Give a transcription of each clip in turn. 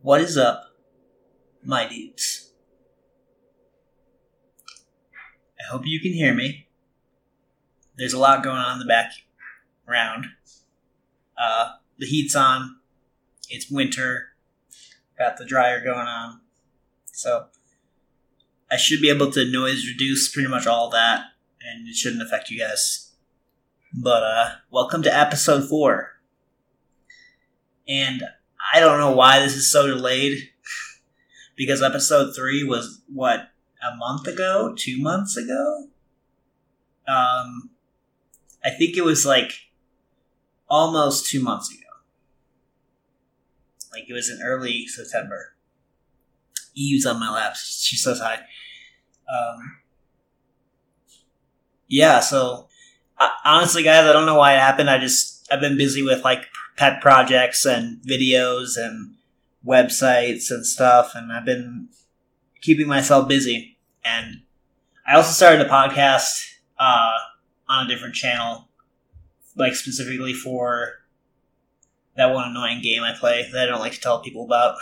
What is up, my dudes? I hope you can hear me. There's a lot going on in the background. Uh, the heat's on. It's winter. Got the dryer going on. So I should be able to noise reduce pretty much all that, and it shouldn't affect you guys. But uh, welcome to episode four. And I don't know why this is so delayed. because episode three was what a month ago, two months ago. Um, I think it was like almost two months ago. Like it was in early September. Eve's on my lap. She says hi. Um, yeah, so honestly, guys, I don't know why it happened. I just I've been busy with like pet projects and videos and websites and stuff, and I've been keeping myself busy. And I also started a podcast uh, on a different channel, like specifically for that one annoying game I play that I don't like to tell people about.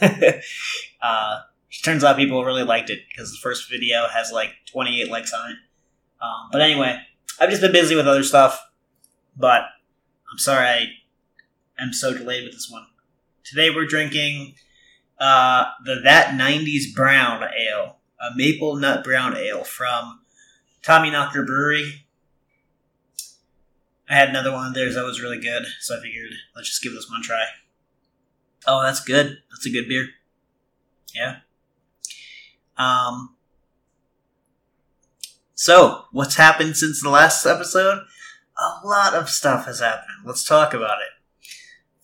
uh, turns out people really liked it because the first video has like 28 likes on it. Um, but anyway, I've just been busy with other stuff, but I'm sorry I am so delayed with this one. Today we're drinking uh, the That 90s Brown Ale, a maple nut brown ale from Tommy Knocker Brewery. I had another one of theirs that was really good, so I figured let's just give this one a try. Oh, that's good. That's a good beer. Yeah. Um. So, what's happened since the last episode? A lot of stuff has happened. Let's talk about it.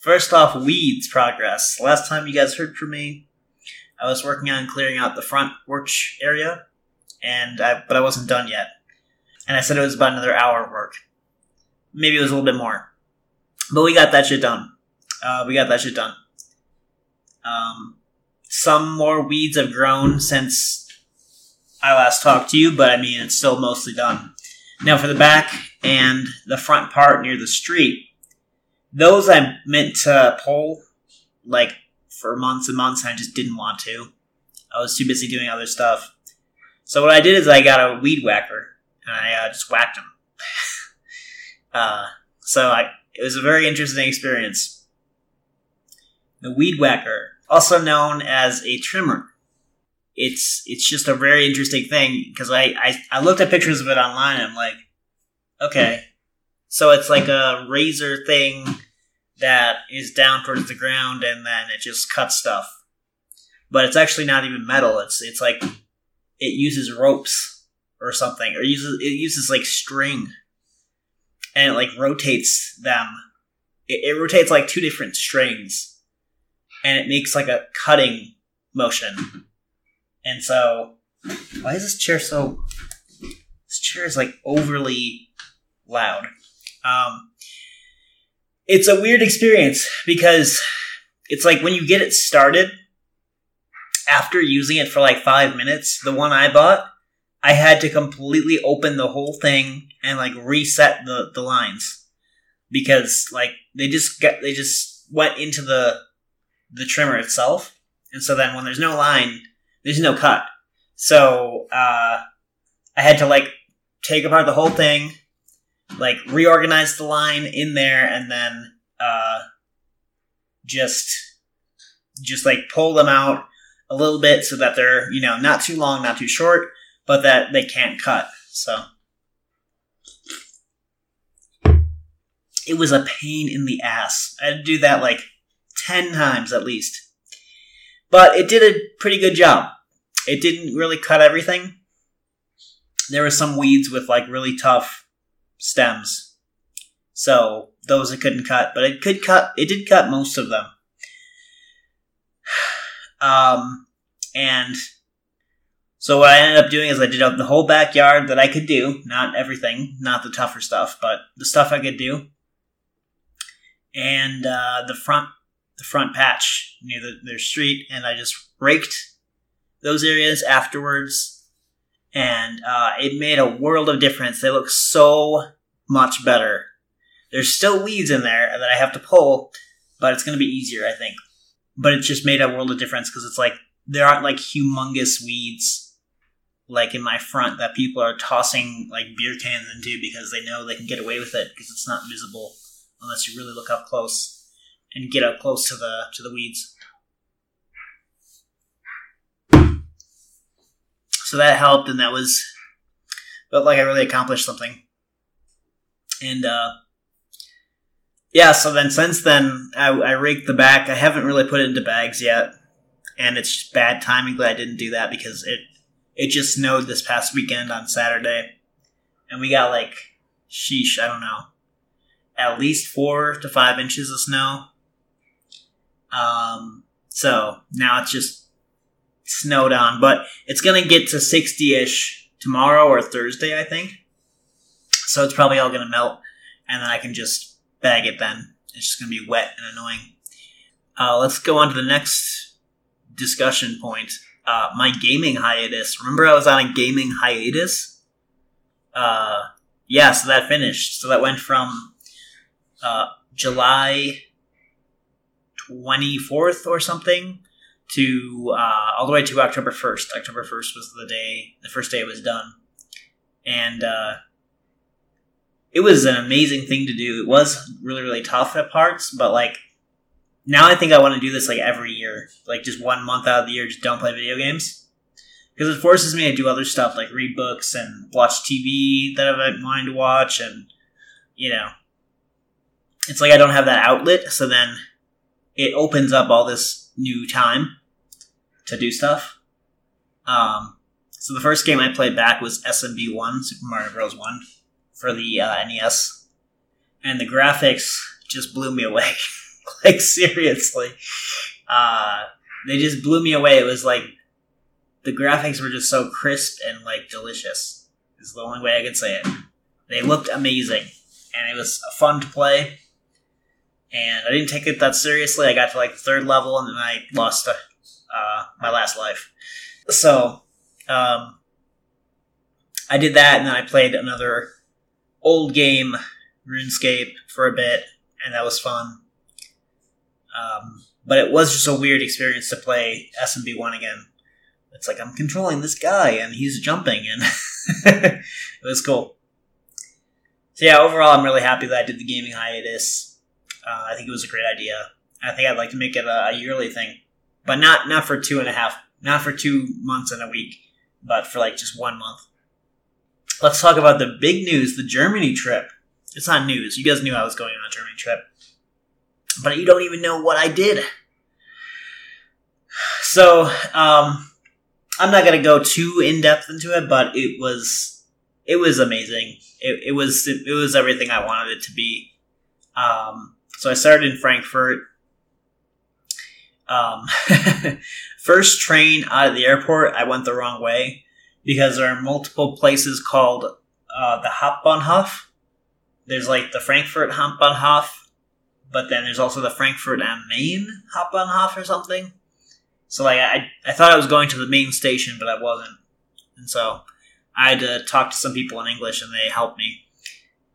First off, weeds progress. Last time you guys heard from me, I was working on clearing out the front porch area, and I, but I wasn't done yet. And I said it was about another hour of work. Maybe it was a little bit more, but we got that shit done. Uh, we got that shit done. Um, some more weeds have grown since I last talked to you, but I mean it's still mostly done. Now for the back and the front part near the street, those I meant to pull like for months and months, and I just didn't want to. I was too busy doing other stuff. So what I did is I got a weed whacker and I uh, just whacked them. uh, so I, it was a very interesting experience. The weed whacker, also known as a trimmer, it's it's just a very interesting thing because I, I I looked at pictures of it online and I'm like, okay, so it's like a razor thing that is down towards the ground and then it just cuts stuff. But it's actually not even metal. It's it's like it uses ropes or something, or uses it uses like string, and it like rotates them. It, it rotates like two different strings, and it makes like a cutting motion. And so, why is this chair so? This chair is like overly loud. Um, it's a weird experience because it's like when you get it started, after using it for like five minutes, the one I bought, I had to completely open the whole thing and like reset the, the lines because like they just get they just went into the the trimmer itself, and so then when there's no line, there's no cut. So uh, I had to like take apart the whole thing, like reorganize the line in there and then uh, just just like pull them out a little bit so that they're you know not too long not too short but that they can't cut so. It was a pain in the ass. I had to do that like 10 times at least. But it did a pretty good job. It didn't really cut everything. There were some weeds with like really tough stems. So those it couldn't cut, but it could cut. It did cut most of them. Um, and so what I ended up doing is I did the whole backyard that I could do, not everything, not the tougher stuff, but the stuff I could do, and uh, the front the front patch near the, their street, and I just raked those areas afterwards and uh, it made a world of difference. They look so much better. There's still weeds in there that I have to pull, but it's going to be easier, I think. but it just made a world of difference because it's like there aren't like humongous weeds like in my front that people are tossing like beer cans into because they know they can get away with it because it's not visible unless you really look up close and get up close to the to the weeds. So that helped, and that was felt like I really accomplished something. And uh, yeah, so then since then I, I raked the back. I haven't really put it into bags yet, and it's bad timing that I didn't do that because it it just snowed this past weekend on Saturday, and we got like sheesh, I don't know, at least four to five inches of snow. Um, so now it's just snowed on, but it's gonna get to sixty ish tomorrow or Thursday, I think. So it's probably all gonna melt, and then I can just bag it. Then it's just gonna be wet and annoying. Uh, let's go on to the next discussion point uh, my gaming hiatus. Remember, I was on a gaming hiatus. Uh, yeah, so that finished. So that went from uh, July twenty fourth or something to uh, all the way to October first. October first was the day, the first day it was done, and uh, it was an amazing thing to do. It was really really tough at parts, but like now I think I want to do this like every year, like just one month out of the year, just don't play video games. Because it forces me to do other stuff like read books and watch TV that I've been wanting to watch, and you know, it's like I don't have that outlet, so then it opens up all this new time to do stuff. Um, so the first game I played back was SMB One, Super Mario Bros. One, for the uh, NES, and the graphics just blew me away. like seriously, uh, they just blew me away. It was like the graphics were just so crisp and like delicious. Is the only way I could say it. They looked amazing, and it was fun to play. And I didn't take it that seriously. I got to like the third level, and then I lost uh, my last life. So, um, I did that, and then I played another old game, RuneScape, for a bit, and that was fun. Um, but it was just a weird experience to play SMB one again. It's like I'm controlling this guy and he's jumping, and it was cool. So yeah, overall, I'm really happy that I did the gaming hiatus. Uh, I think it was a great idea. I think I'd like to make it a, a yearly thing, but not not for two and a half, not for two months and a week, but for like just one month. Let's talk about the big news: the Germany trip. It's not news. You guys knew I was going on a Germany trip but you don't even know what I did. So, um, I'm not gonna go too in depth into it, but it was it was amazing. It, it was it, it, was everything I wanted it to be. Um, so I started in Frankfurt. Um, first train out of the airport, I went the wrong way because there are multiple places called uh, the Hauptbahnhof. There's like the Frankfurt Hauptbahnhof, but then there's also the Frankfurt am Main Hauptbahnhof or something. So like I, I thought I was going to the main station, but I wasn't, and so I had to talk to some people in English, and they helped me.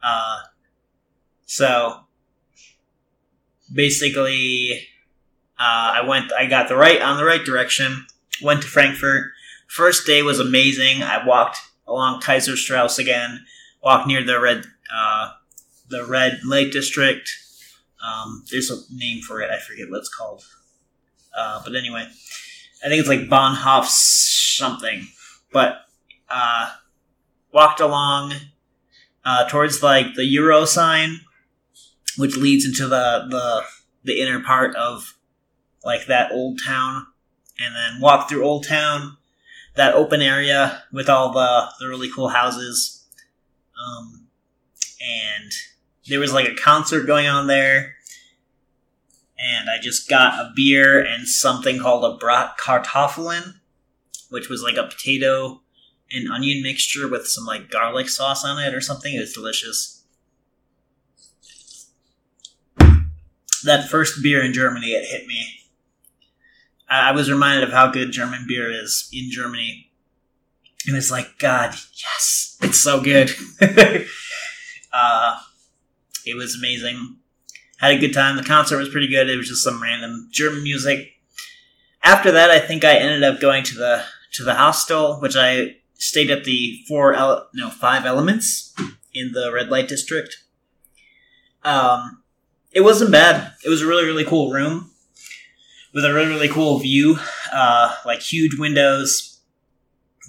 Uh, so basically, uh, I went. I got the right on the right direction. Went to Frankfurt. First day was amazing. I walked along Kaiserstrasse again. Walked near the red, uh, the red Lake District um, there's a name for it. I forget what it's called. Uh, but anyway, I think it's like Bahnhof something. But uh, walked along uh, towards like the Euro sign, which leads into the, the the inner part of like that old town, and then walk through Old Town, that open area with all the the really cool houses. Um, and there was like a concert going on there and I just got a beer and something called a Bratkartoffeln, which was like a potato and onion mixture with some like garlic sauce on it or something. It was delicious. That first beer in Germany, it hit me. I was reminded of how good German beer is in Germany. And it's like, God, yes, it's so good. uh, it was amazing. Had a good time. The concert was pretty good. It was just some random German music. After that, I think I ended up going to the to the hostel, which I stayed at the four ele- no five elements in the red light district. Um, it wasn't bad. It was a really really cool room with a really really cool view, uh, like huge windows.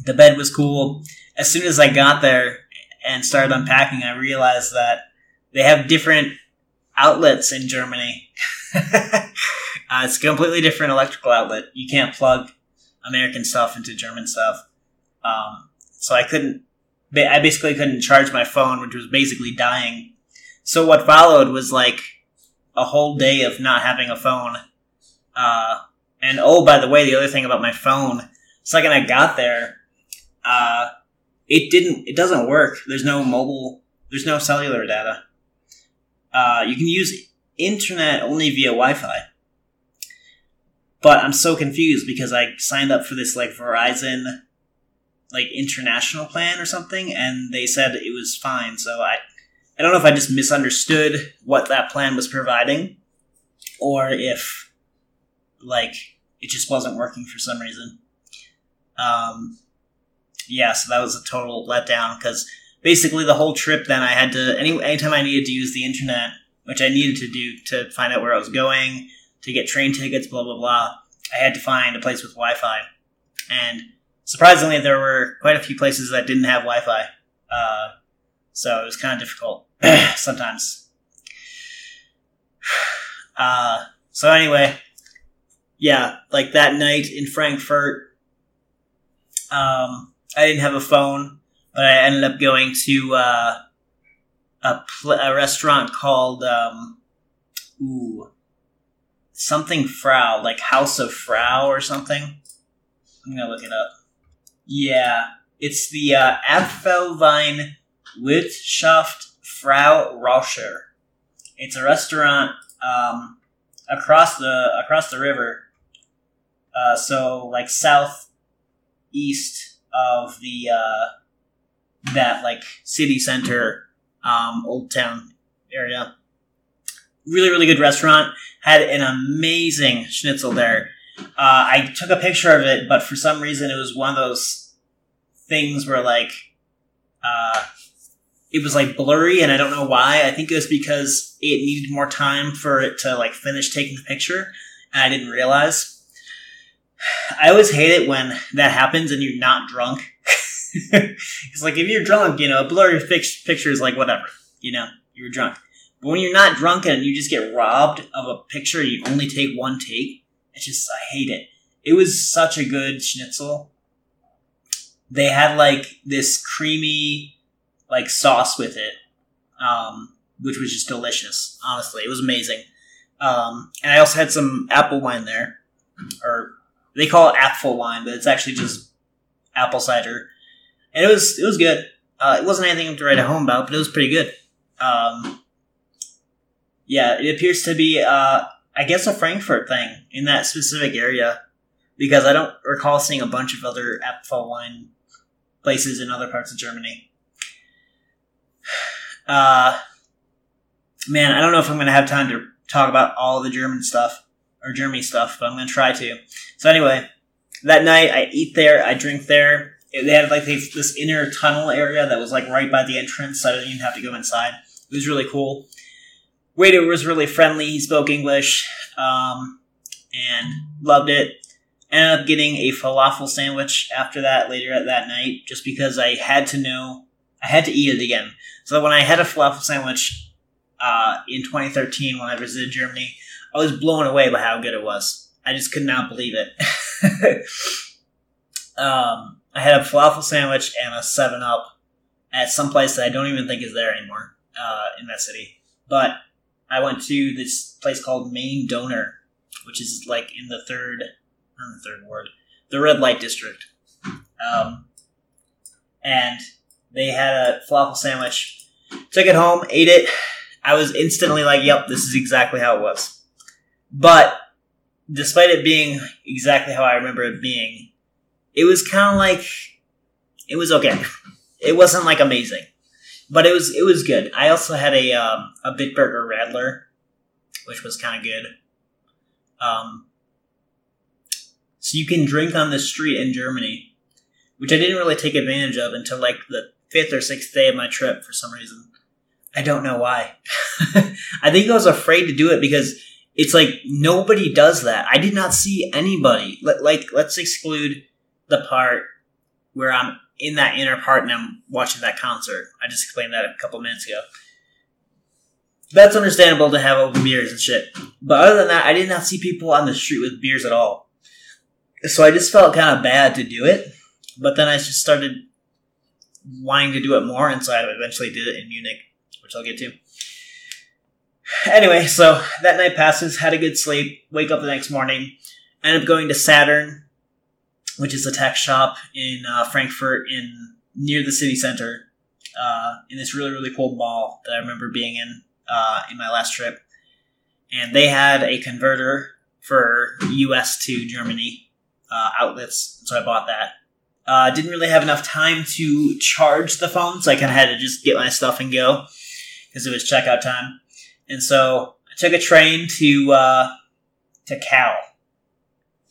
The bed was cool. As soon as I got there and started unpacking, I realized that they have different outlets in Germany. uh, it's a completely different electrical outlet. You can't plug American stuff into German stuff. Um, so I couldn't. I basically couldn't charge my phone, which was basically dying. So what followed was like a whole day of not having a phone. Uh, and oh, by the way, the other thing about my phone, second I got there, uh, it didn't. It doesn't work. There's no mobile. There's no cellular data. Uh, you can use internet only via Wi-Fi. But I'm so confused because I signed up for this like Verizon like international plan or something and they said it was fine. So I I don't know if I just misunderstood what that plan was providing or if like it just wasn't working for some reason. Um yeah, so that was a total letdown because basically the whole trip then I had to any anytime I needed to use the internet, which I needed to do to find out where I was going, to get train tickets, blah blah blah. I had to find a place with Wi-Fi, and surprisingly, there were quite a few places that didn't have Wi-Fi, uh, so it was kind of difficult sometimes. Uh, so anyway, yeah, like that night in Frankfurt, um, I didn't have a phone, but I ended up going to uh, a, pl- a restaurant called um, ooh something Frau, like House of Frau or something. I'm gonna look it up. Yeah, it's the uh, Apfelwein Wirtschaft Frau Rauscher. It's a restaurant um, across the across the river. Uh, so like south east of the uh, that like city center um, old town area. Really, really good restaurant. Had an amazing schnitzel there. Uh, I took a picture of it, but for some reason it was one of those things where like uh, it was like blurry, and I don't know why. I think it was because it needed more time for it to like finish taking the picture, and I didn't realize. I always hate it when that happens and you're not drunk. it's like if you're drunk, you know, a blurry picture is like whatever, you know, you're drunk. But when you're not drunk and you just get robbed of a picture, you only take one take. It's just I hate it. It was such a good schnitzel. They had like this creamy like sauce with it, um, which was just delicious. Honestly, it was amazing. Um, and I also had some apple wine there, or they call it apple wine, but it's actually just apple cider, and it was it was good. Uh, it wasn't anything to write home about, but it was pretty good. Um, yeah, it appears to be, uh, I guess, a Frankfurt thing in that specific area because I don't recall seeing a bunch of other Apfelwein places in other parts of Germany. Uh, man, I don't know if I'm going to have time to talk about all the German stuff or Germany stuff, but I'm going to try to. So anyway, that night I eat there, I drink there. They had like this inner tunnel area that was like right by the entrance, so I didn't even have to go inside. It was really cool waiter was really friendly. He spoke English um, and loved it. Ended up getting a falafel sandwich after that later at that night, just because I had to know I had to eat it again. So when I had a falafel sandwich uh, in 2013 when I visited Germany, I was blown away by how good it was. I just could not believe it. um, I had a falafel sandwich and a Seven Up at some place that I don't even think is there anymore uh, in that city, but I went to this place called Main Donor, which is like in the third, not the third ward, the red light district. Um, and they had a falafel sandwich. Took it home, ate it. I was instantly like, "Yep, this is exactly how it was." But despite it being exactly how I remember it being, it was kind of like it was okay. It wasn't like amazing but it was it was good. I also had a um, a Bitburger Radler, which was kind of good. Um, so you can drink on the street in Germany, which I didn't really take advantage of until like the fifth or sixth day of my trip for some reason. I don't know why. I think I was afraid to do it because it's like nobody does that. I did not see anybody. Like, let's exclude the part where I'm in that inner part and I'm watching that concert. I just explained that a couple minutes ago. That's understandable to have open beers and shit. But other than that, I did not see people on the street with beers at all. So I just felt kind of bad to do it. But then I just started wanting to do it more, and so I eventually did it in Munich, which I'll get to. Anyway, so that night passes, had a good sleep, wake up the next morning, end up going to Saturn, which is a tech shop in uh, Frankfurt in near the city center, uh, in this really really cool mall that I remember being in uh, in my last trip, and they had a converter for U.S. to Germany uh, outlets, so I bought that. Uh, didn't really have enough time to charge the phone, so I kind of had to just get my stuff and go because it was checkout time. And so I took a train to uh, to Cal.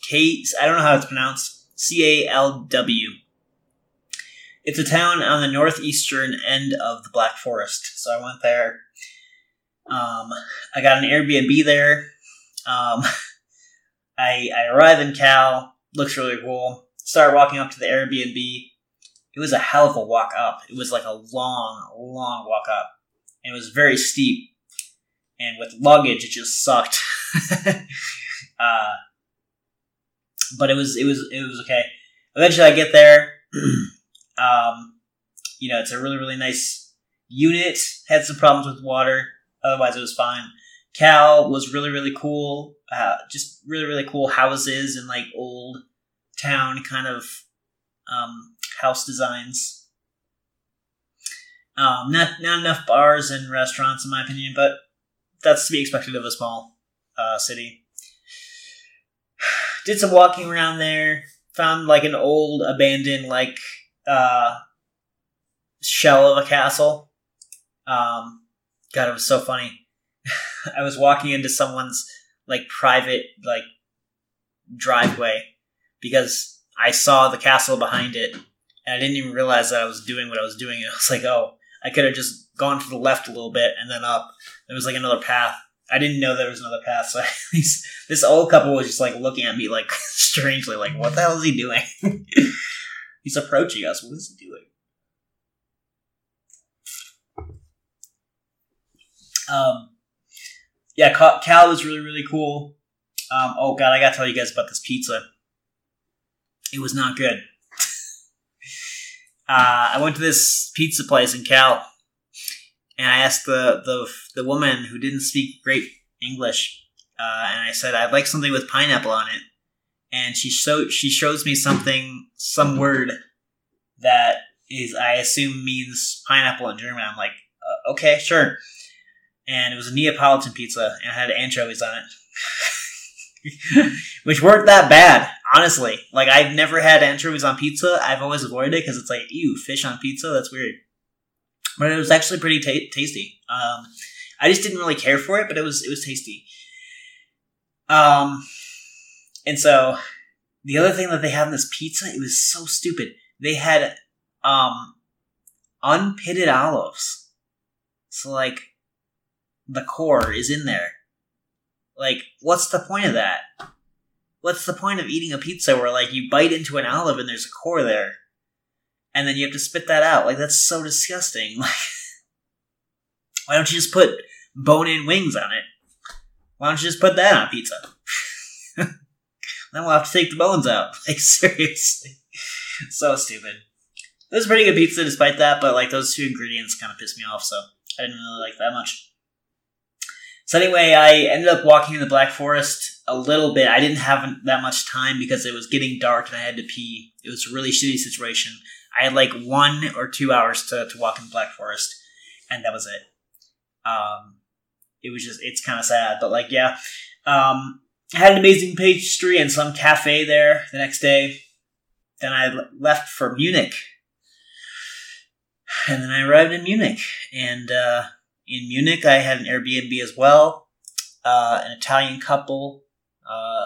Kate, I don't know how it's pronounced. C A L W. It's a town on the northeastern end of the Black Forest. So I went there. Um, I got an Airbnb there. Um, I, I arrive in Cal. Looks really cool. Start walking up to the Airbnb. It was a hell of a walk up. It was like a long, long walk up. And it was very steep and with luggage, it just sucked. uh, but it was it was it was okay. Eventually, I get there. um, you know, it's a really really nice unit. Had some problems with water, otherwise it was fine. Cal was really really cool. Uh, just really really cool houses and like old town kind of um, house designs. Um, not not enough bars and restaurants in my opinion, but that's to be expected of a small uh, city. Did some walking around there. Found like an old abandoned like uh, shell of a castle. Um, God, it was so funny. I was walking into someone's like private like driveway because I saw the castle behind it, and I didn't even realize that I was doing what I was doing. I was like, oh, I could have just gone to the left a little bit and then up. There was like another path. I didn't know there was another path, so this old couple was just like looking at me like strangely, like, what the hell is he doing? He's approaching us. What is he doing? Um, yeah, Cal was really really cool. Um, oh god, I gotta tell you guys about this pizza. It was not good. Uh, I went to this pizza place in Cal, and I asked the the the woman who didn't speak great English, uh, and I said I'd like something with pineapple on it, and she so she shows me something some word that is I assume means pineapple in German. I'm like, uh, okay, sure. And it was a Neapolitan pizza, and it had anchovies on it. which weren't that bad, honestly. Like I've never had anchovies on pizza. I've always avoided it because it's like, ew, fish on pizza. That's weird but it was actually pretty ta- tasty. Um, I just didn't really care for it, but it was it was tasty. Um, and so the other thing that they had in this pizza, it was so stupid. They had um unpitted olives. So like the core is in there. Like, what's the point of that? What's the point of eating a pizza where like you bite into an olive and there's a core there? and then you have to spit that out. Like that's so disgusting. Like, why don't you just put bone-in wings on it? Why don't you just put that on pizza? then we'll have to take the bones out. Like seriously, so stupid. It was pretty good pizza despite that, but like those two ingredients kind of pissed me off, so I didn't really like that much. So anyway, I ended up walking in the Black Forest a little bit. I didn't have that much time because it was getting dark and I had to pee. It was a really shitty situation. I had like one or two hours to, to walk in the Black Forest, and that was it. Um, it was just it's kind of sad, but like yeah, um, I had an amazing pastry and some cafe there the next day. Then I left for Munich, and then I arrived in Munich, and uh, in Munich I had an Airbnb as well. uh, an Italian couple uh,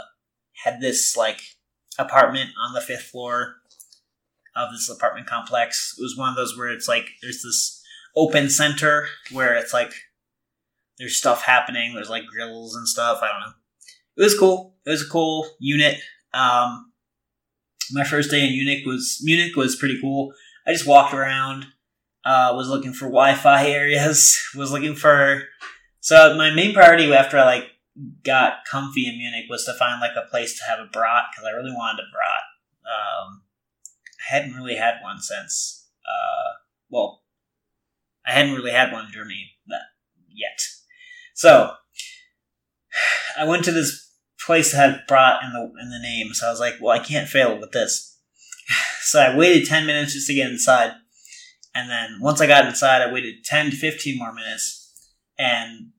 had this like apartment on the fifth floor of this apartment complex. It was one of those where it's like there's this open center where it's like there's stuff happening. There's like grills and stuff. I don't know. It was cool. It was a cool unit. Um, my first day in Munich was Munich was pretty cool. I just walked around. Uh, was looking for Wi-Fi areas. Was looking for. So my main priority after I like got comfy in Munich was to find like a place to have a brat because I really wanted a brat. Um, I hadn't really had one since. Uh, well, I hadn't really had one in Germany that yet. So I went to this place that had brat in the in the name, so I was like, well, I can't fail with this. So I waited ten minutes just to get inside, and then once I got inside, I waited ten to fifteen more minutes, and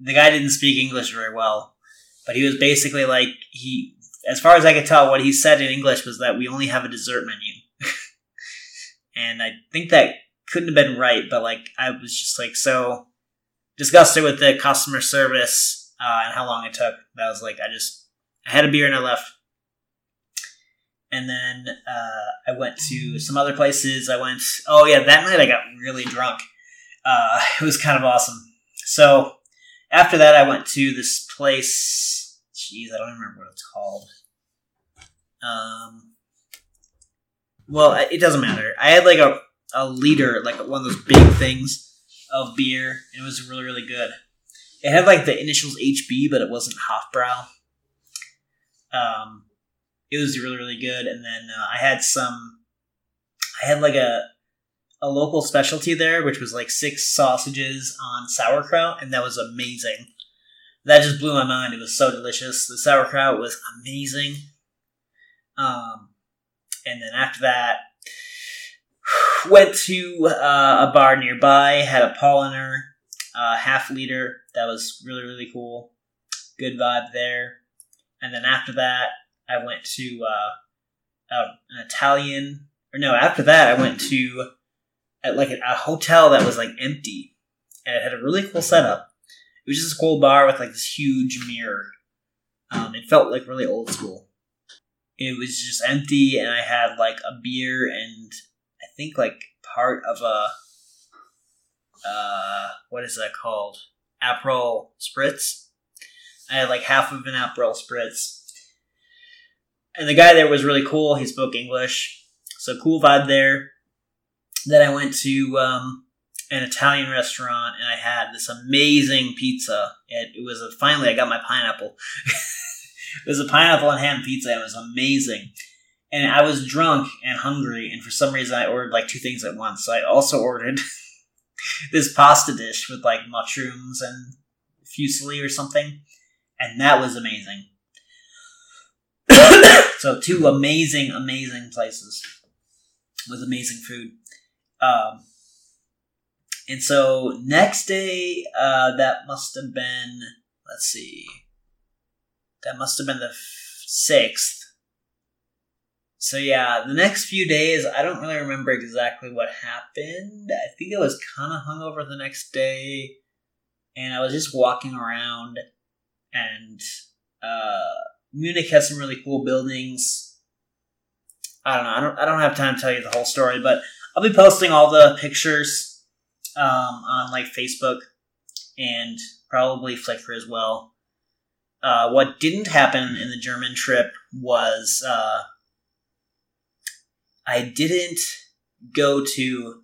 the guy didn't speak English very well, but he was basically like he, as far as I could tell, what he said in English was that we only have a dessert menu, and I think that couldn't have been right, but like I was just like so disgusted with the customer service uh, and how long it took. That was like I just I had a beer and I left. And then uh, I went to some other places. I went. Oh yeah, that night I got really drunk. Uh, it was kind of awesome. So after that, I went to this place. Jeez, I don't remember what it's called. Um. Well, it doesn't matter. I had like a a liter, like one of those big things of beer, and it was really really good. It had like the initials HB, but it wasn't Hofbrau. Um, it was really really good, and then uh, I had some. I had like a a local specialty there, which was like six sausages on sauerkraut, and that was amazing. That just blew my mind. It was so delicious. The sauerkraut was amazing. Um, and then after that, went to uh, a bar nearby, had a Paulaner, uh, half liter. That was really, really cool. Good vibe there. And then after that, I went to uh, a, an Italian. Or no, after that, I went to at like a, a hotel that was like empty, and it had a really cool setup. It was just a cool bar with like this huge mirror. Um, it felt like really old school. It was just empty, and I had like a beer and I think like part of a uh, what is that called? Aperol spritz. I had like half of an Aperol spritz, and the guy there was really cool. He spoke English, so cool vibe there. Then I went to um, an Italian restaurant and I had this amazing pizza. It, it was a, finally I got my pineapple. it was a pineapple and ham pizza. It was amazing and I was drunk and hungry, and for some reason I ordered like two things at once. So I also ordered this pasta dish with like mushrooms and fusilli or something, and that was amazing. So two amazing, amazing places with amazing food. Um, and so next day, uh, that must have been let's see, that must have been the sixth so yeah, the next few days, I don't really remember exactly what happened. I think I was kind of hungover the next day, and I was just walking around. And uh, Munich has some really cool buildings. I don't know. I don't. I don't have time to tell you the whole story, but I'll be posting all the pictures um, on like Facebook and probably Flickr as well. Uh, what didn't happen in the German trip was uh, I didn't go to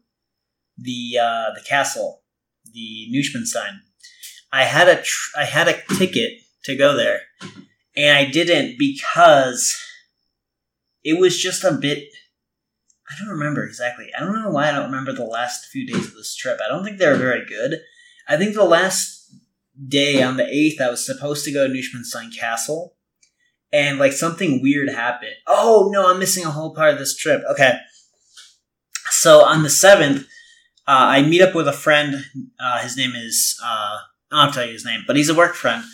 the uh, the castle, the Neuschwanstein. I had a tr- I had a ticket to go there, and I didn't because it was just a bit. I don't remember exactly. I don't know why I don't remember the last few days of this trip. I don't think they were very good. I think the last day on the eighth, I was supposed to go to Neuschwanstein Castle, and like something weird happened. Oh no, I'm missing a whole part of this trip. Okay. So on the 7th, uh, I meet up with a friend. Uh, his name is, uh, I'll tell you his name, but he's a work friend.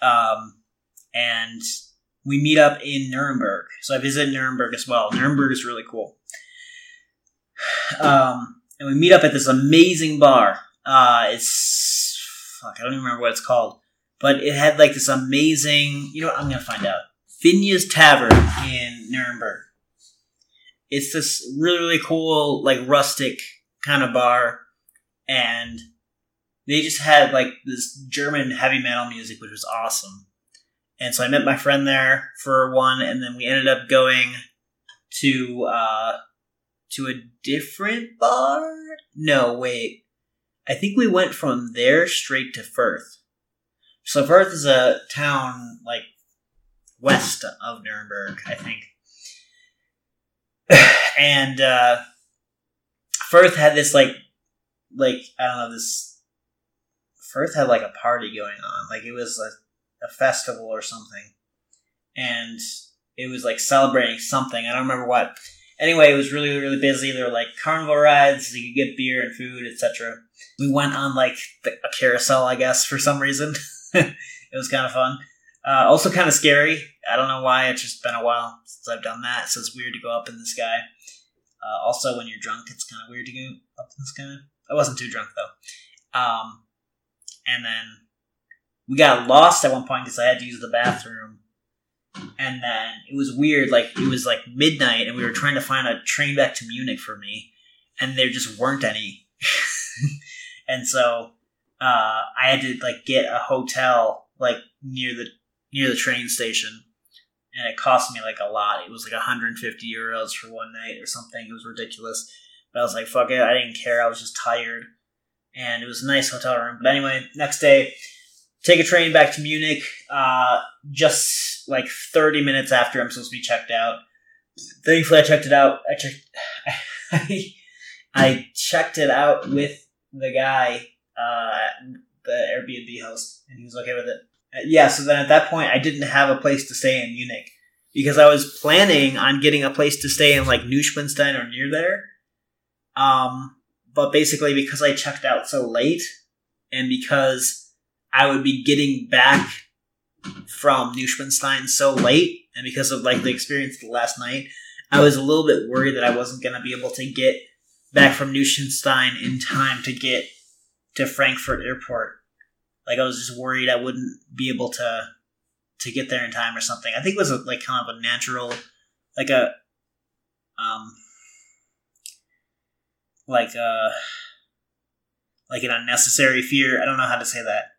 Um, and we meet up in Nuremberg. So I visit Nuremberg as well. Nuremberg is really cool. Um, and we meet up at this amazing bar. Uh, it's, fuck, I don't even remember what it's called but it had like this amazing. You know what? I'm gonna find out. Finja's Tavern in Nuremberg. It's this really really cool like rustic kind of bar, and they just had like this German heavy metal music, which was awesome. And so I met my friend there for one, and then we ended up going to uh, to a different bar. No, wait. I think we went from there straight to Fürth. So Fürth is a town like west of Nuremberg, I think. and uh, Fürth had this like like I don't know this Fürth had like a party going on. Like it was a, a festival or something. And it was like celebrating something. I don't remember what. Anyway, it was really, really busy. There were like carnival rides, you could get beer and food, etc. We went on like a carousel, I guess, for some reason. it was kind of fun. Uh, also, kind of scary. I don't know why. It's just been a while since I've done that, so it's weird to go up in the sky. Uh, also, when you're drunk, it's kind of weird to go up in the sky. I wasn't too drunk though. Um, and then we got lost at one point because I had to use the bathroom. And then it was weird, like it was like midnight, and we were trying to find a train back to Munich for me, and there just weren't any. and so uh, I had to like get a hotel like near the near the train station, and it cost me like a lot. It was like 150 euros for one night or something. It was ridiculous. But I was like, fuck it, I didn't care. I was just tired and it was a nice hotel room. But anyway, next day, take a train back to Munich. Uh, just like thirty minutes after I'm supposed to be checked out. Thankfully, I checked it out. I checked. I, I checked it out with the guy, uh, the Airbnb host, and he was okay with it. Uh, yeah. So then at that point, I didn't have a place to stay in Munich because I was planning on getting a place to stay in like Neuschwanstein or near there. Um, but basically because I checked out so late and because I would be getting back from Neuschwanstein so late and because of like the experience the last night, I was a little bit worried that I wasn't going to be able to get back from Neuschwanstein in time to get to Frankfurt airport. Like I was just worried I wouldn't be able to to get there in time or something. I think it was a, like kind of a natural like a um like uh like an unnecessary fear. I don't know how to say that.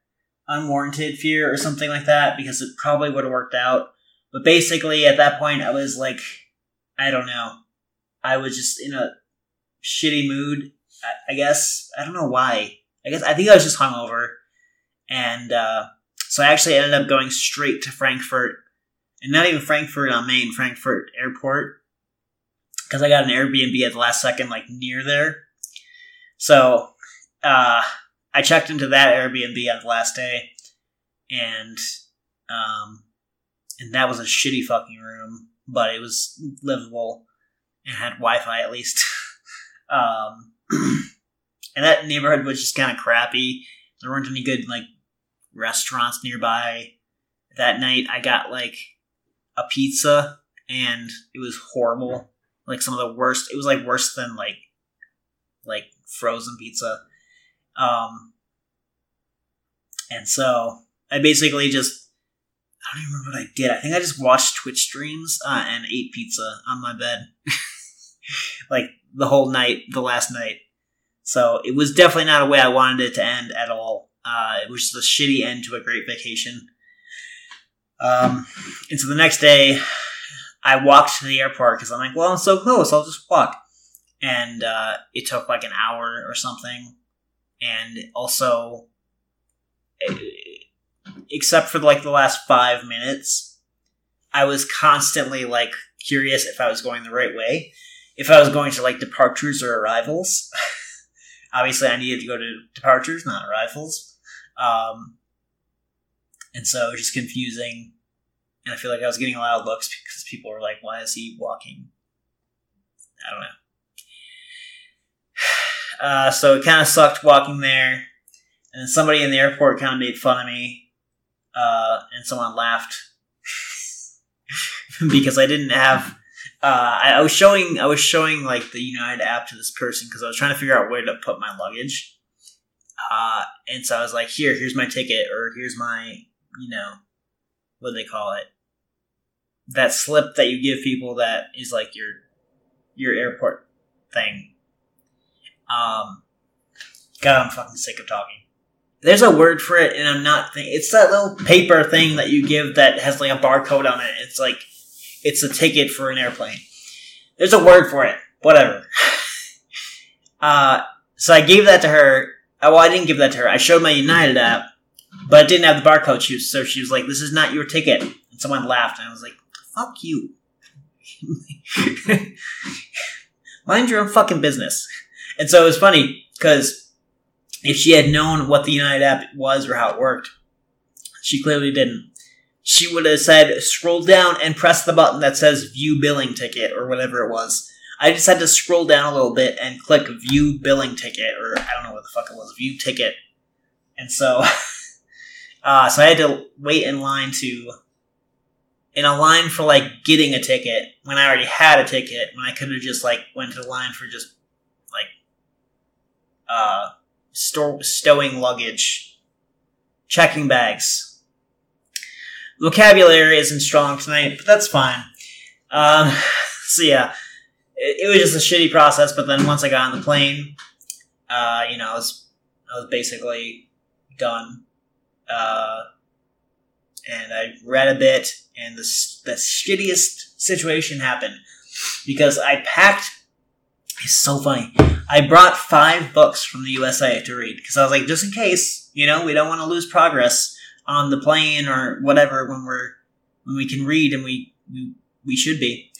Unwarranted fear or something like that because it probably would have worked out. But basically at that point I was like I don't know. I was just in a shitty mood. I, I guess I don't know why. I guess I think I was just hungover, and uh, so I actually ended up going straight to Frankfurt, and not even Frankfurt on Main, Frankfurt Airport, because I got an Airbnb at the last second, like near there. So uh, I checked into that Airbnb on the last day, and um, and that was a shitty fucking room, but it was livable and had Wi-Fi at least. um, and that neighborhood was just kind of crappy. There weren't any good like restaurants nearby. That night, I got like a pizza, and it was horrible like some of the worst. It was like worse than like like frozen pizza. Um, and so I basically just I don't even remember what I did. I think I just watched Twitch streams uh, and ate pizza on my bed, like the whole night, the last night. So it was definitely not a way I wanted it to end at all. Uh, it was just a shitty end to a great vacation. Um, and so the next day, I walked to the airport because I'm like, well, I'm so close, I'll just walk. And uh, it took like an hour or something. And also, eh, except for like the last five minutes, I was constantly like curious if I was going the right way. If I was going to like departures or arrivals. Obviously, I needed to go to departures, not arrivals. Um, and so it was just confusing and I feel like I was getting a lot of looks because people were like, "Why is he walking?" I don't know. Uh, so it kind of sucked walking there, and somebody in the airport kind of made fun of me, uh, and someone laughed because I didn't have. Uh, I, I, was showing I was showing like the United app to this person because I was trying to figure out where to put my luggage, uh, and so I was like, "Here, here's my ticket, or here's my you know, what do they call it? That slip that you give people that is like your your airport thing. Um, God, I'm fucking sick of talking. There's a word for it, and I'm not. It's that little paper thing that you give that has like a barcode on it. It's like it's a ticket for an airplane. There's a word for it. Whatever. uh, so I gave that to her. Oh, well, I didn't give that to her. I showed my United app, but it didn't have the barcode. She was, so she was like, "This is not your ticket." And someone laughed, and I was like, "Fuck you." Mind your own fucking business. And so it was funny because if she had known what the United app was or how it worked, she clearly didn't. She would have said, scroll down and press the button that says view billing ticket or whatever it was. I just had to scroll down a little bit and click view billing ticket or I don't know what the fuck it was, view ticket. And so, uh, so I had to wait in line to, in a line for like getting a ticket when I already had a ticket when I could have just like went to the line for just uh, store, stowing luggage, checking bags. Vocabulary isn't strong tonight, but that's fine. Um, so yeah, it, it, was just a shitty process. But then once I got on the plane, uh, you know, I was I was basically done. Uh, and I read a bit, and the the shittiest situation happened because I packed. It's so funny. I brought five books from the USA to read because I was like, just in case, you know, we don't want to lose progress on the plane or whatever when we're when we can read and we we, we should be.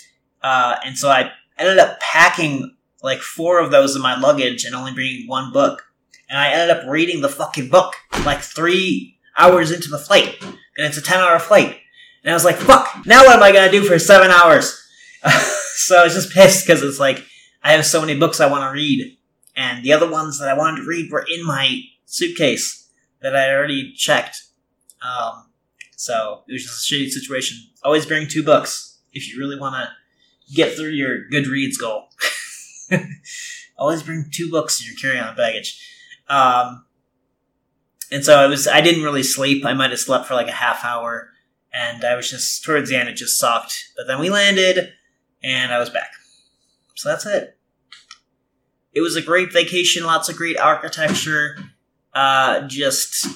Uh, and so I ended up packing like four of those in my luggage and only bringing one book. And I ended up reading the fucking book like three hours into the flight, and it's a ten hour flight. And I was like, "Fuck! Now what am I gonna do for seven hours?" so I was just pissed because it's like I have so many books I want to read, and the other ones that I wanted to read were in my suitcase that I already checked. Um, so it was just a shitty situation. Always bring two books if you really want to get through your Goodreads goal. Always bring two books in your carry-on baggage. Um, and so I was, I didn't really sleep. I might have slept for like a half hour, and I was just towards the end. It just sucked. But then we landed, and I was back. So that's it. It was a great vacation. Lots of great architecture. Uh, just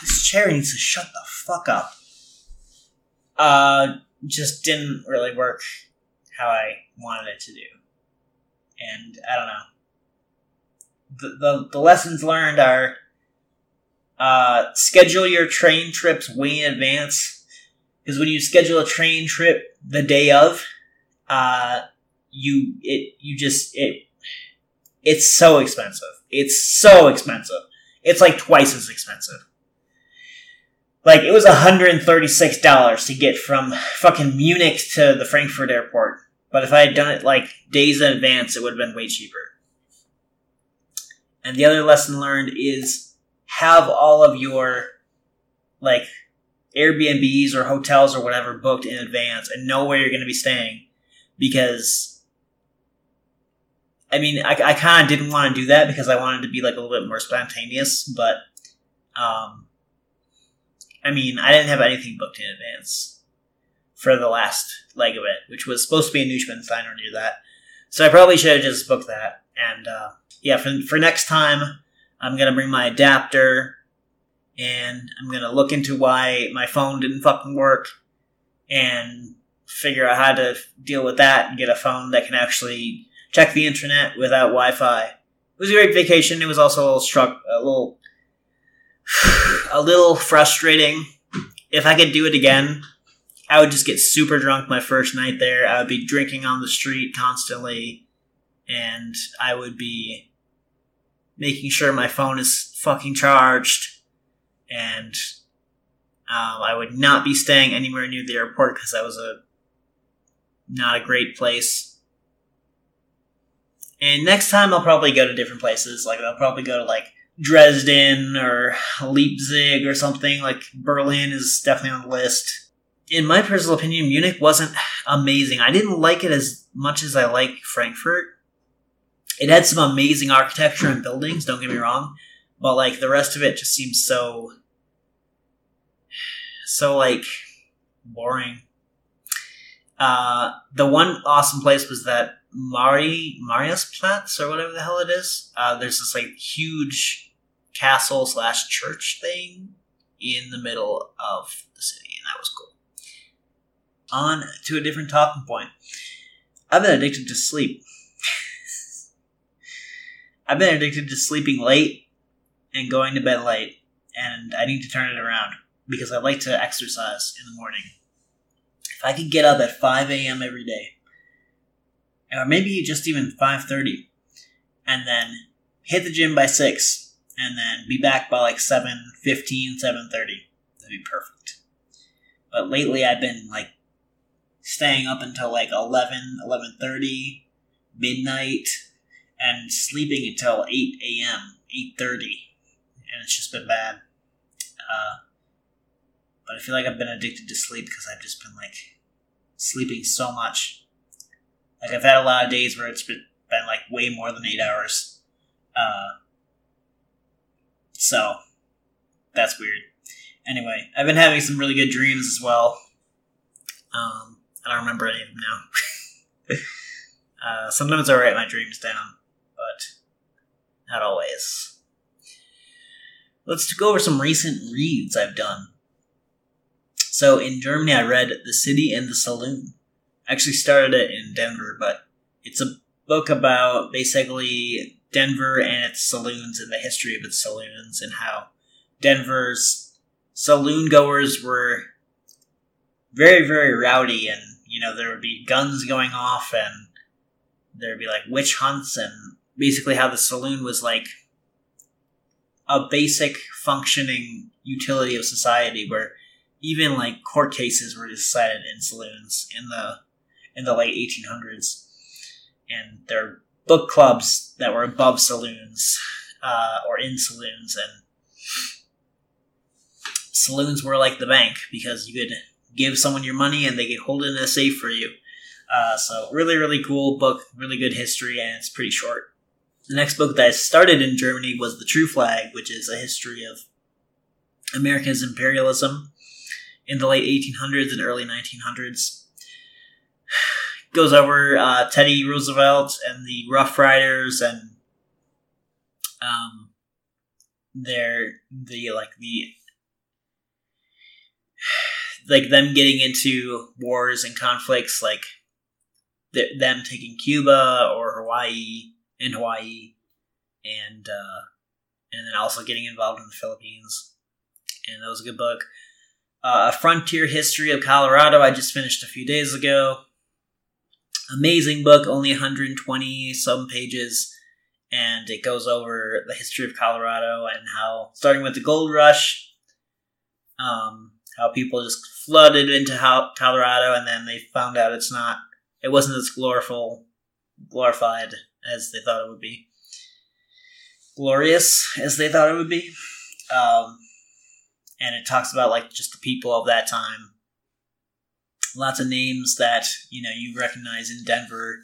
this chair needs to shut the fuck up. Uh, just didn't really work how I wanted it to do. And I don't know. The, the, the lessons learned are uh, schedule your train trips way in advance. Because when you schedule a train trip the day of, uh, you it you just it it's so expensive. It's so expensive. It's like twice as expensive. Like it was $136 to get from fucking Munich to the Frankfurt airport. But if I had done it like days in advance, it would have been way cheaper. And the other lesson learned is have all of your like Airbnbs or hotels or whatever booked in advance and know where you're going to be staying because I mean, I, I kind of didn't want to do that because I wanted to be like a little bit more spontaneous, but um, I mean, I didn't have anything booked in advance for the last leg of it, which was supposed to be in Neuschwanstein near that. So I probably should have just booked that. And uh, yeah, for, for next time, I'm going to bring my adapter and I'm going to look into why my phone didn't fucking work and figure out how to deal with that and get a phone that can actually check the internet without Wi-Fi. It was a great vacation. It was also a little struck, a little, a little frustrating. If I could do it again, I would just get super drunk my first night there. I would be drinking on the street constantly, and I would be making sure my phone is fucking charged, and um, I would not be staying anywhere near the airport because that was a not a great place. And next time I'll probably go to different places. Like I'll probably go to like Dresden or Leipzig or something. Like Berlin is definitely on the list. In my personal opinion, Munich wasn't amazing. I didn't like it as much as I like Frankfurt. It had some amazing architecture and buildings, don't get me wrong, but like the rest of it just seems so so like boring. Uh, the one awesome place was that Mari Mariasplatz or whatever the hell it is. Uh, there's this like huge castle slash church thing in the middle of the city, and that was cool. On to a different talking point. I've been addicted to sleep. I've been addicted to sleeping late and going to bed late, and I need to turn it around because I like to exercise in the morning. If I could get up at 5 a.m. every day, or maybe just even 5.30, and then hit the gym by 6, and then be back by like 7.15, 7.30, that'd be perfect. But lately I've been like staying up until like 11, 11.30, midnight, and sleeping until 8 a.m., 8.30. And it's just been bad. Uh, but I feel like I've been addicted to sleep because I've just been like sleeping so much. Like I've had a lot of days where it's been, been like way more than eight hours. Uh, so that's weird. Anyway, I've been having some really good dreams as well. Um, I don't remember any of them now. uh, sometimes I write my dreams down, but not always. Let's go over some recent reads I've done. So in Germany, I read The City and the Saloon. Actually started it in Denver, but it's a book about basically Denver and its saloons and the history of its saloons and how Denver's saloon goers were very, very rowdy and you know, there would be guns going off and there'd be like witch hunts and basically how the saloon was like a basic functioning utility of society where even like court cases were decided in saloons in the in the late 1800s and there are book clubs that were above saloons uh, or in saloons and saloons were like the bank because you could give someone your money and they could hold it in a safe for you. Uh, so really, really cool book, really good history, and it's pretty short. The next book that I started in Germany was The True Flag, which is a history of America's imperialism in the late 1800s and early 1900s. Goes over uh, Teddy Roosevelt and the Rough Riders and um, their the like the like them getting into wars and conflicts, like th- them taking Cuba or Hawaii and Hawaii, and uh, and then also getting involved in the Philippines. And that was a good book. Uh, a Frontier History of Colorado. I just finished a few days ago. Amazing book, only 120 some pages, and it goes over the history of Colorado and how, starting with the gold rush, um, how people just flooded into Colorado, and then they found out it's not. It wasn't as glorified as they thought it would be. Glorious as they thought it would be. Um, and it talks about like just the people of that time. Lots of names that you know you recognize in Denver,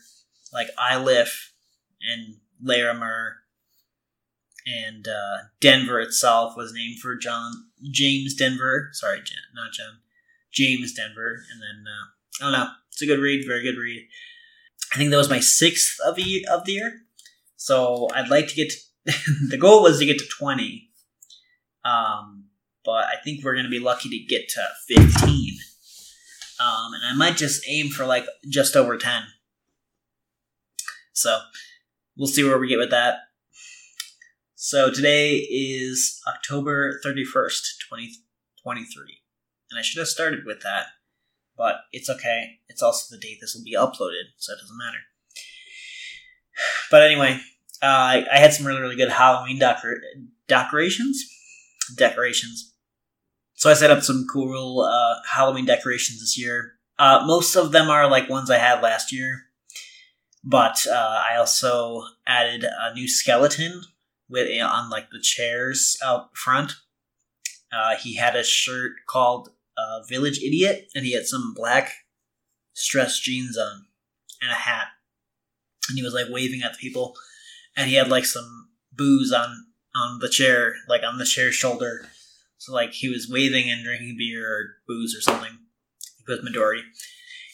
like Iliff and Larimer and uh, Denver itself was named for John James Denver. Sorry, not John. James Denver, and then uh, I don't know. It's a good read, very good read. I think that was my sixth of the of the year. So I'd like to get. To, the goal was to get to twenty, um, but I think we're gonna be lucky to get to fifteen. Um, and I might just aim for like just over ten. So we'll see where we get with that. So today is October 31st, 2023. And I should have started with that, but it's okay. It's also the date this will be uploaded, so it doesn't matter. But anyway, uh, I, I, had some really, really good Halloween decor- decorations. Decorations. So I set up some cool uh, Halloween decorations this year. Uh, most of them are like ones I had last year, but uh, I also added a new skeleton with on like the chairs out front. Uh, he had a shirt called uh, "Village Idiot," and he had some black stress jeans on and a hat, and he was like waving at the people, and he had like some booze on on the chair, like on the chair shoulder. So like he was waving and drinking beer or booze or something with Midori.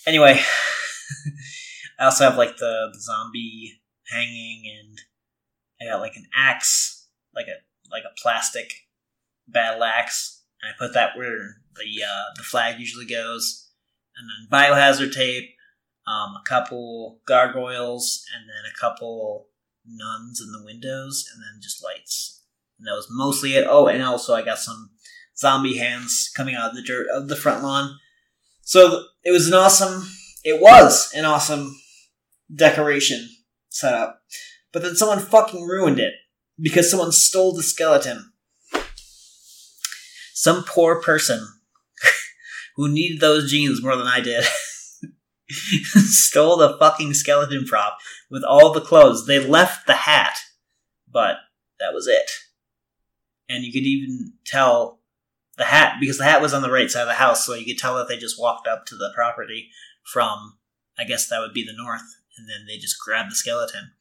Anyway, I also have like the, the zombie hanging, and I got like an axe, like a like a plastic battle axe, and I put that where the uh, the flag usually goes, and then biohazard tape, um, a couple gargoyles, and then a couple nuns in the windows, and then just lights. And that was mostly it. Oh, and also I got some zombie hands coming out of the dirt of the front lawn. So it was an awesome. It was an awesome decoration setup, but then someone fucking ruined it because someone stole the skeleton. Some poor person who needed those jeans more than I did stole the fucking skeleton prop with all the clothes. They left the hat, but that was it. And you could even tell the hat because the hat was on the right side of the house, so you could tell that they just walked up to the property from, I guess that would be the north, and then they just grabbed the skeleton.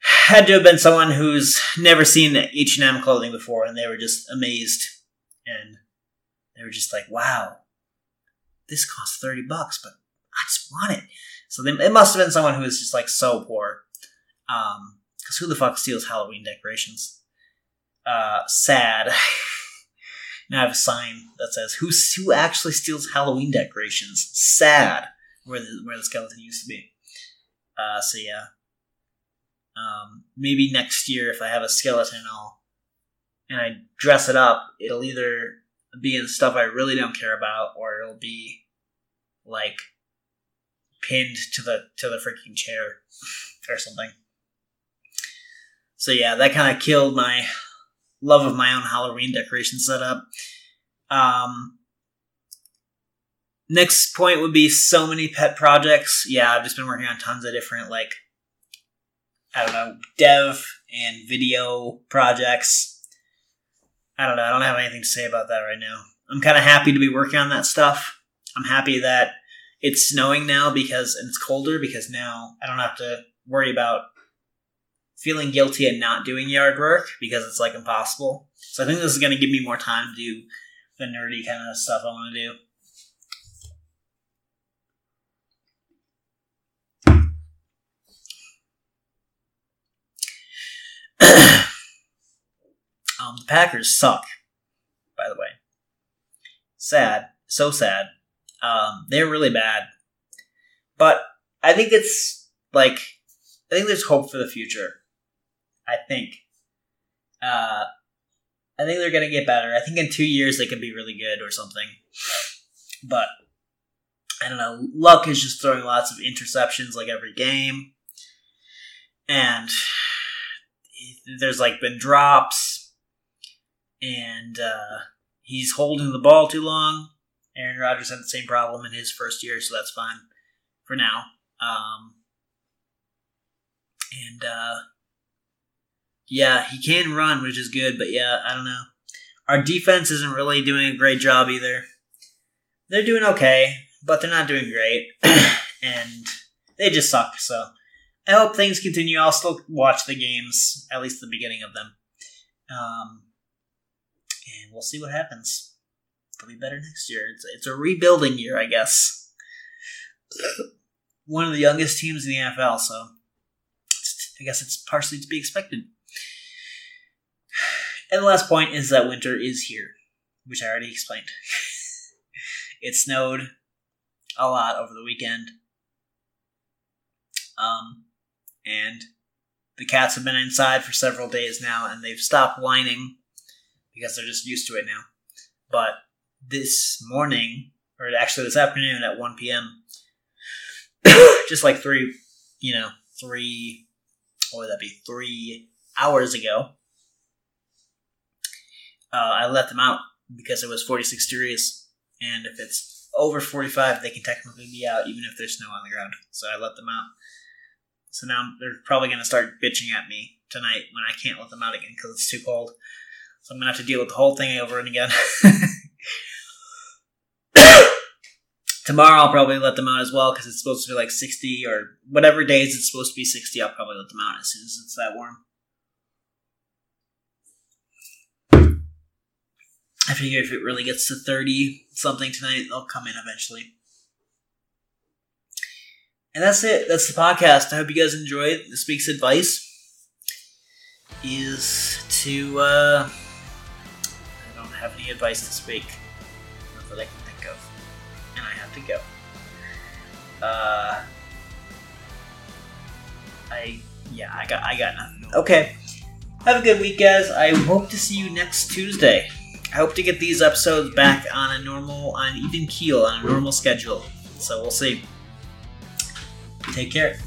Had to have been someone who's never seen H and M clothing before, and they were just amazed, and they were just like, "Wow, this costs thirty bucks, but I just want it." So they, it must have been someone who was just like so poor, because um, who the fuck steals Halloween decorations? Uh, sad. Now I have a sign that says "Who who actually steals Halloween decorations?" Sad, where the where the skeleton used to be. Uh, so yeah, um, maybe next year if I have a skeleton, I'll and I dress it up. It'll either be in stuff I really don't care about, or it'll be like pinned to the to the freaking chair or something. So yeah, that kind of killed my love of my own Halloween decoration setup. Um, next point would be so many pet projects. Yeah, I've just been working on tons of different like I don't know dev and video projects. I don't know. I don't have anything to say about that right now. I'm kind of happy to be working on that stuff. I'm happy that it's snowing now because and it's colder because now I don't have to worry about feeling guilty and not doing yard work because it's like impossible. So I think this is going to give me more time to do the nerdy kind of stuff I want to do. um, the Packers suck, by the way. Sad, so sad. Um, they're really bad, but I think it's like I think there's hope for the future. I think. Uh, I think they're gonna get better. I think in two years they can be really good or something. But I don't know. Love is just throwing lots of interceptions like every game, and there's like been drops, and uh, he's holding the ball too long. Aaron Rodgers had the same problem in his first year, so that's fine for now. Um, and uh, yeah, he can run, which is good, but yeah, I don't know. Our defense isn't really doing a great job either. They're doing okay, but they're not doing great. and they just suck, so I hope things continue. I'll still watch the games, at least the beginning of them. Um, and we'll see what happens. It'll be better next year. It's, it's a rebuilding year, I guess. One of the youngest teams in the NFL, so I guess it's partially to be expected. And the last point is that winter is here, which I already explained. it snowed a lot over the weekend. Um, and the cats have been inside for several days now, and they've stopped whining because they're just used to it now. But this morning, or actually this afternoon at 1 p.m., just like three, you know, three, what would that be, three hours ago, uh, I let them out because it was 46 degrees, and if it's over 45, they can technically be out even if there's snow on the ground. So I let them out. So now they're probably going to start bitching at me tonight when I can't let them out again because it's too cold. So I'm going to have to deal with the whole thing over and again. Tomorrow I'll probably let them out as well because it's supposed to be like 60 or whatever days it's supposed to be 60. I'll probably let them out as soon as it's that warm. I figure if it really gets to 30 something tonight, they'll come in eventually. And that's it. That's the podcast. I hope you guys enjoyed. This week's advice is to, uh, I don't have any advice this week. Not that I can think of. And I have to go. Uh, I, yeah, I got, I got nothing. Okay. Have a good week, guys. I hope to see you next Tuesday. I hope to get these episodes back on a normal, on even keel, on a normal schedule. So we'll see. Take care.